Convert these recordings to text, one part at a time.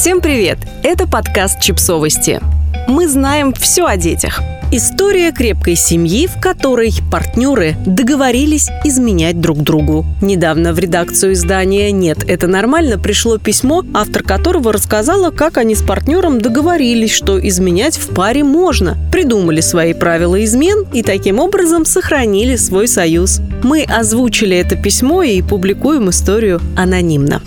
Всем привет! Это подкаст «Чипсовости». Мы знаем все о детях. История крепкой семьи, в которой партнеры договорились изменять друг другу. Недавно в редакцию издания «Нет, это нормально» пришло письмо, автор которого рассказала, как они с партнером договорились, что изменять в паре можно. Придумали свои правила измен и таким образом сохранили свой союз. Мы озвучили это письмо и публикуем историю анонимно.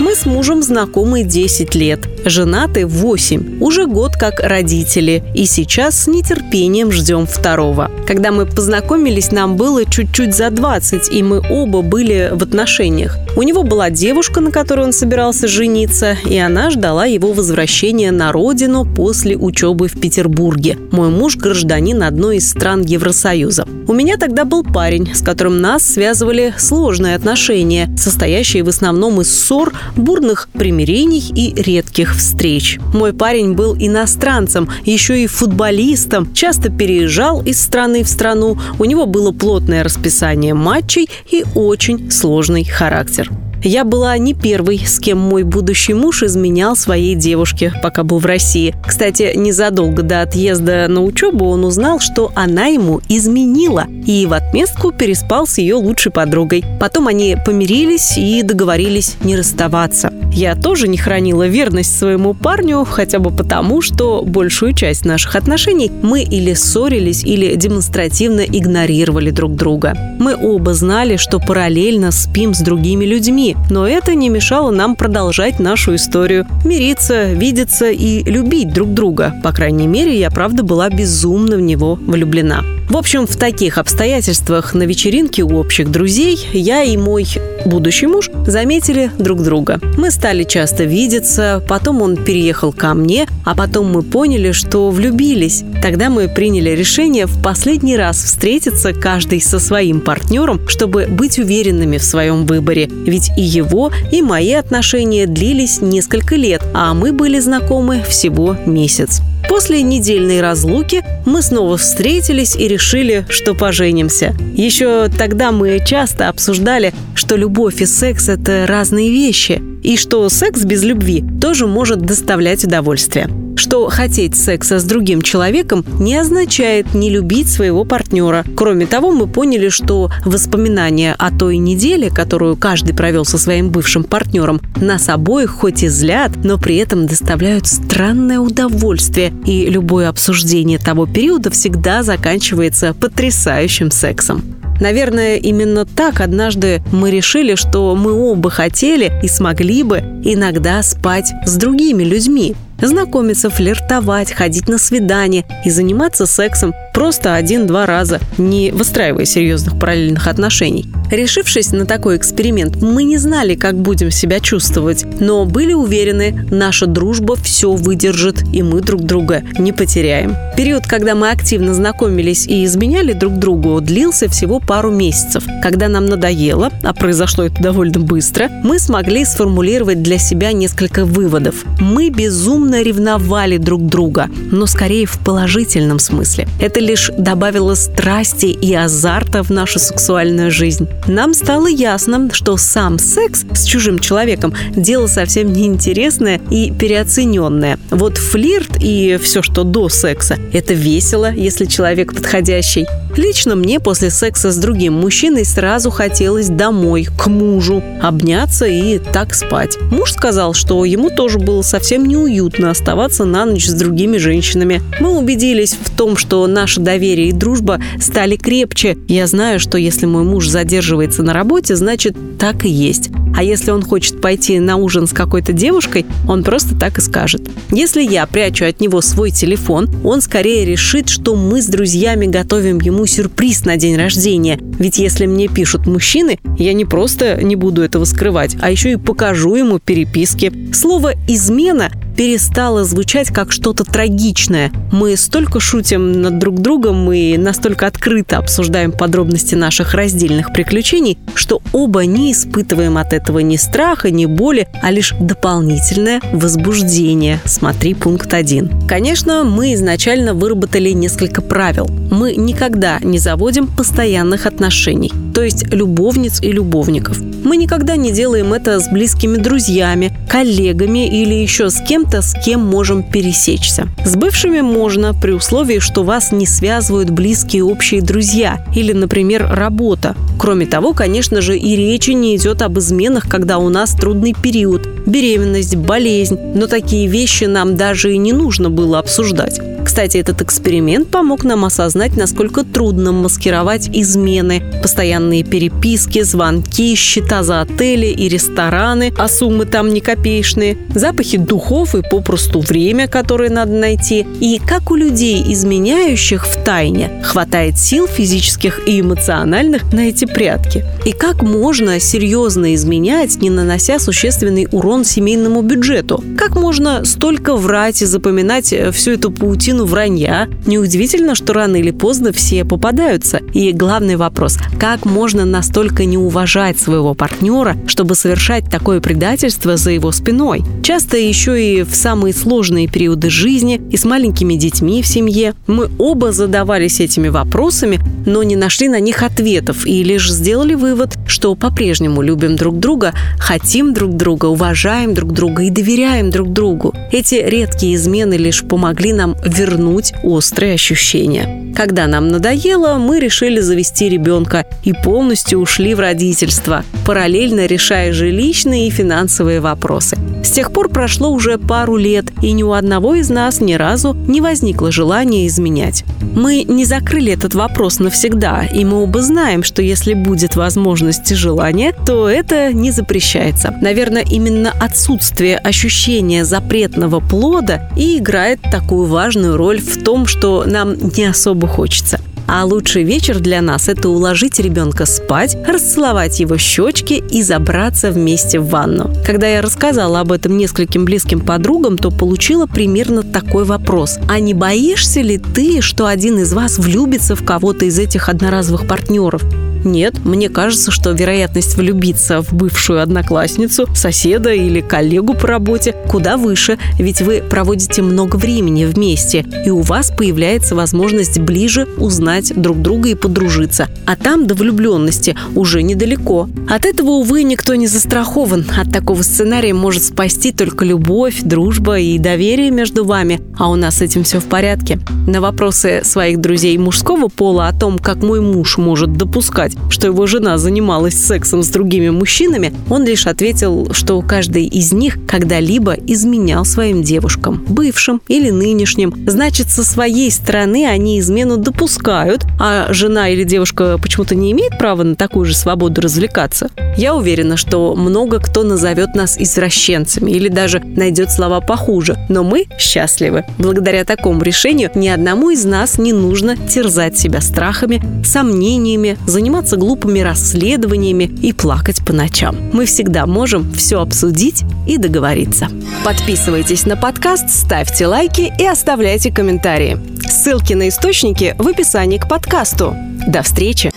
Мы с мужем знакомы 10 лет, женаты 8, уже год как родители, и сейчас с нетерпением ждем второго. Когда мы познакомились, нам было чуть-чуть за 20, и мы оба были в отношениях. У него была девушка, на которой он собирался жениться, и она ждала его возвращения на родину после учебы в Петербурге. Мой муж – гражданин одной из стран Евросоюза. У меня тогда был парень, с которым нас связывали сложные отношения, состоящие в основном из ссор, бурных примирений и редких встреч. Мой парень был иностранцем, еще и футболистом, часто переезжал из страны в страну, у него было плотное расписание матчей и очень сложный характер. Я была не первой, с кем мой будущий муж изменял своей девушке, пока был в России. Кстати, незадолго до отъезда на учебу он узнал, что она ему изменила, и в отместку переспал с ее лучшей подругой. Потом они помирились и договорились не расставаться. Я тоже не хранила верность своему парню, хотя бы потому, что большую часть наших отношений мы или ссорились, или демонстративно игнорировали друг друга. Мы оба знали, что параллельно спим с другими людьми, но это не мешало нам продолжать нашу историю, мириться, видеться и любить друг друга. По крайней мере, я правда была безумно в него влюблена. В общем, в таких обстоятельствах на вечеринке у общих друзей я и мой будущий муж заметили друг друга. Мы стали часто видеться, потом он переехал ко мне, а потом мы поняли, что влюбились. Тогда мы приняли решение в последний раз встретиться каждый со своим партнером, чтобы быть уверенными в своем выборе. Ведь и его, и мои отношения длились несколько лет, а мы были знакомы всего месяц. После недельной разлуки мы снова встретились и решили, что поженимся. Еще тогда мы часто обсуждали, что любовь и секс – это разные вещи, и что секс без любви тоже может доставлять удовольствие что хотеть секса с другим человеком не означает не любить своего партнера. Кроме того, мы поняли, что воспоминания о той неделе, которую каждый провел со своим бывшим партнером, нас обоих хоть и злят, но при этом доставляют странное удовольствие, и любое обсуждение того периода всегда заканчивается потрясающим сексом. Наверное, именно так однажды мы решили, что мы оба хотели и смогли бы иногда спать с другими людьми знакомиться, флиртовать, ходить на свидания и заниматься сексом просто один-два раза, не выстраивая серьезных параллельных отношений. Решившись на такой эксперимент, мы не знали, как будем себя чувствовать, но были уверены, наша дружба все выдержит, и мы друг друга не потеряем. Период, когда мы активно знакомились и изменяли друг другу, длился всего пару месяцев. Когда нам надоело, а произошло это довольно быстро, мы смогли сформулировать для себя несколько выводов. Мы безумно ревновали друг друга, но скорее в положительном смысле. Это лишь добавило страсти и азарта в нашу сексуальную жизнь. Нам стало ясно, что сам секс с чужим человеком – дело совсем неинтересное и переоцененное. Вот флирт и все, что до секса – это весело, если человек подходящий. Лично мне после секса с другим мужчиной сразу хотелось домой, к мужу, обняться и так спать. Муж сказал, что ему тоже было совсем неуютно оставаться на ночь с другими женщинами. Мы убедились в том, что наше доверие и дружба стали крепче. Я знаю, что если мой муж задерживается на работе, значит так и есть. А если он хочет пойти на ужин с какой-то девушкой, он просто так и скажет. Если я прячу от него свой телефон, он скорее решит, что мы с друзьями готовим ему сюрприз на день рождения. Ведь если мне пишут мужчины, я не просто не буду этого скрывать, а еще и покажу ему переписки. Слово «измена» перестало звучать как что-то трагичное. Мы столько шутим над друг другом, мы настолько открыто обсуждаем подробности наших раздельных приключений, что оба не испытываем от этого ни страха, ни боли, а лишь дополнительное возбуждение. Смотри пункт 1. Конечно, мы изначально выработали несколько правил. Мы никогда не заводим постоянных отношений. То есть любовниц и любовников. Мы никогда не делаем это с близкими друзьями, коллегами или еще с кем-то, с кем можем пересечься. С бывшими можно, при условии, что вас не связывают близкие общие друзья или, например, работа. Кроме того, конечно же, и речи не идет об изменах, когда у нас трудный период, беременность, болезнь, но такие вещи нам даже и не нужно было обсуждать. Кстати, этот эксперимент помог нам осознать, насколько трудно маскировать измены. Постоянные переписки, звонки, счета за отели и рестораны, а суммы там не копеечные, запахи духов и попросту время, которое надо найти. И как у людей, изменяющих в тайне, хватает сил физических и эмоциональных на эти прятки. И как можно серьезно изменять, не нанося существенный урон семейному бюджету? Как можно столько врать и запоминать всю эту паутину причину вранья. Неудивительно, что рано или поздно все попадаются. И главный вопрос – как можно настолько не уважать своего партнера, чтобы совершать такое предательство за его спиной? Часто еще и в самые сложные периоды жизни и с маленькими детьми в семье. Мы оба задавались этими вопросами, но не нашли на них ответов и лишь сделали вывод, что по-прежнему любим друг друга, хотим друг друга, уважаем друг друга и доверяем друг другу. Эти редкие измены лишь помогли нам вернуть вернуть острые ощущения. Когда нам надоело, мы решили завести ребенка и полностью ушли в родительство, параллельно решая жилищные и финансовые вопросы. С тех пор прошло уже пару лет, и ни у одного из нас ни разу не возникло желания изменять. Мы не закрыли этот вопрос навсегда, и мы оба знаем, что если будет возможность и желание, то это не запрещается. Наверное, именно отсутствие ощущения запретного плода и играет такую важную роль в том, что нам не особо хочется. А лучший вечер для нас – это уложить ребенка спать, расцеловать его щечки и забраться вместе в ванну. Когда я рассказала об этом нескольким близким подругам, то получила примерно такой вопрос. А не боишься ли ты, что один из вас влюбится в кого-то из этих одноразовых партнеров? Нет, мне кажется, что вероятность влюбиться в бывшую одноклассницу, соседа или коллегу по работе куда выше, ведь вы проводите много времени вместе, и у вас появляется возможность ближе узнать друг друга и подружиться. А там до влюбленности уже недалеко. От этого, увы, никто не застрахован. От такого сценария может спасти только любовь, дружба и доверие между вами, а у нас с этим все в порядке. На вопросы своих друзей мужского пола о том, как мой муж может допускать что его жена занималась сексом с другими мужчинами, он лишь ответил, что каждый из них когда-либо изменял своим девушкам, бывшим или нынешним. Значит, со своей стороны они измену допускают, а жена или девушка почему-то не имеет права на такую же свободу развлекаться. Я уверена, что много кто назовет нас извращенцами или даже найдет слова похуже, но мы счастливы. Благодаря такому решению ни одному из нас не нужно терзать себя страхами, сомнениями, заниматься заниматься глупыми расследованиями и плакать по ночам. Мы всегда можем все обсудить и договориться. Подписывайтесь на подкаст, ставьте лайки и оставляйте комментарии. Ссылки на источники в описании к подкасту. До встречи!